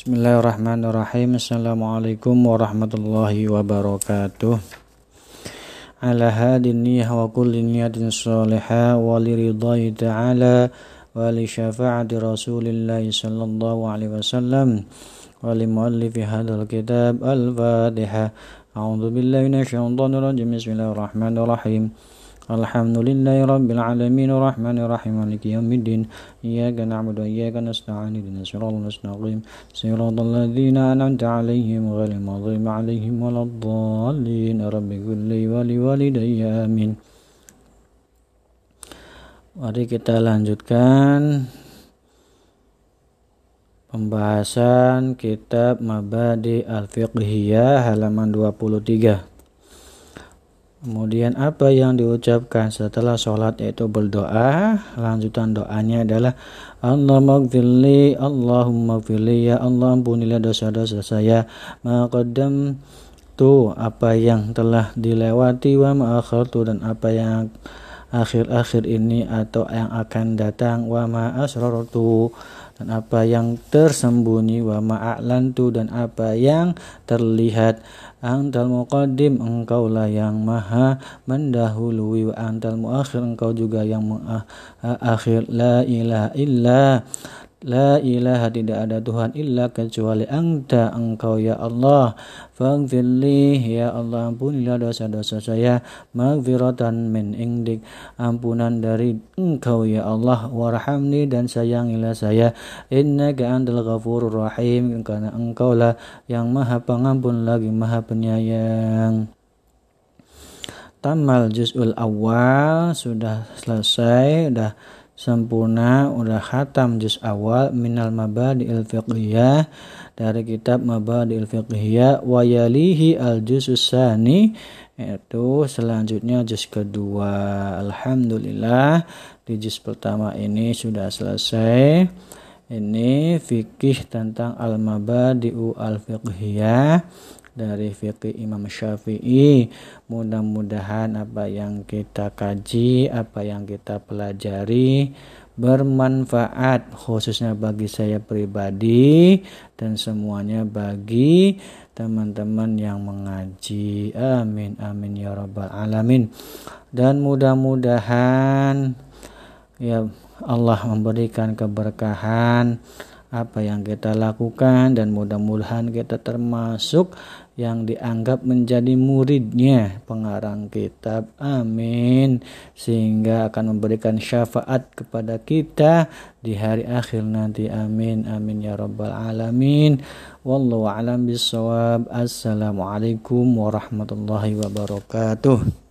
Bismillahirrahmanirrahim. Assalamualaikum warahmatullahi wabarakatuh. Ala hadin niyah wa kulli niyatin salihah wa li ridai ta'ala wa li syafa'ati rasulillahi sallallahu alaihi wasallam wa li muallifi hadal kitab al-fatihah. A'udhu billahi minasyaitonir rajim. Bismillahirrahmanirrahim. الحمد لله رب العالمين الرحمن الرحيم مالك يوم الدين إياك نعبد وإياك نستعين اهدنا الصراط المستقيم صراط الذين أنعمت عليهم غير المغضوب عليهم ولا الضالين رب كل ولوالدي آمين Mari kita lanjutkan pembahasan kitab Mabadi Al-Fiqhiyah halaman 23. Kemudian apa yang diucapkan setelah sholat yaitu berdoa. Lanjutan doanya adalah Allah magfirli, Allahumma gfirli, ya Allah ampunilah dosa-dosa saya. Maqaddam tu apa yang telah dilewati wa ma'akhartu dan apa yang akhir-akhir ini atau yang akan datang wa ma'asrartu dan apa yang tersembunyi wa ma'a'lantu dan apa yang terlihat Antal muqaddim engkaulah yang maha mendahului wa antal muakhir engkau juga yang akhir la ilaha illa La ilaha tidak ada Tuhan illa kecuali Anta engkau ya Allah. Faghfirli ya Allah ampunilah dosa-dosa saya. Maghfiratan min indik. Ampunan dari engkau ya Allah. Warhamni dan sayangilah saya. Innaka antal ghafurur rahim. Karena engkau lah yang maha pengampun lagi maha penyayang. Tamal juz'ul awal sudah selesai. Sudah sempurna udah khatam juz awal minal mabadi'il fiqhiyah dari kitab mabadi'il fiqhiyah wa al juz sani itu selanjutnya juz kedua. Alhamdulillah di juz pertama ini sudah selesai. Ini fikih tentang al mabadi'u al fiqhiyah dari fikih Imam Syafi'i. Mudah-mudahan apa yang kita kaji, apa yang kita pelajari bermanfaat khususnya bagi saya pribadi dan semuanya bagi teman-teman yang mengaji. Amin amin ya rabbal alamin. Dan mudah-mudahan ya Allah memberikan keberkahan apa yang kita lakukan dan mudah-mudahan kita termasuk yang dianggap menjadi muridnya pengarang kitab. Amin. Sehingga akan memberikan syafaat kepada kita di hari akhir nanti. Amin. Amin ya rabbal alamin. Wallahu alam bisawab assalamualaikum warahmatullahi wabarakatuh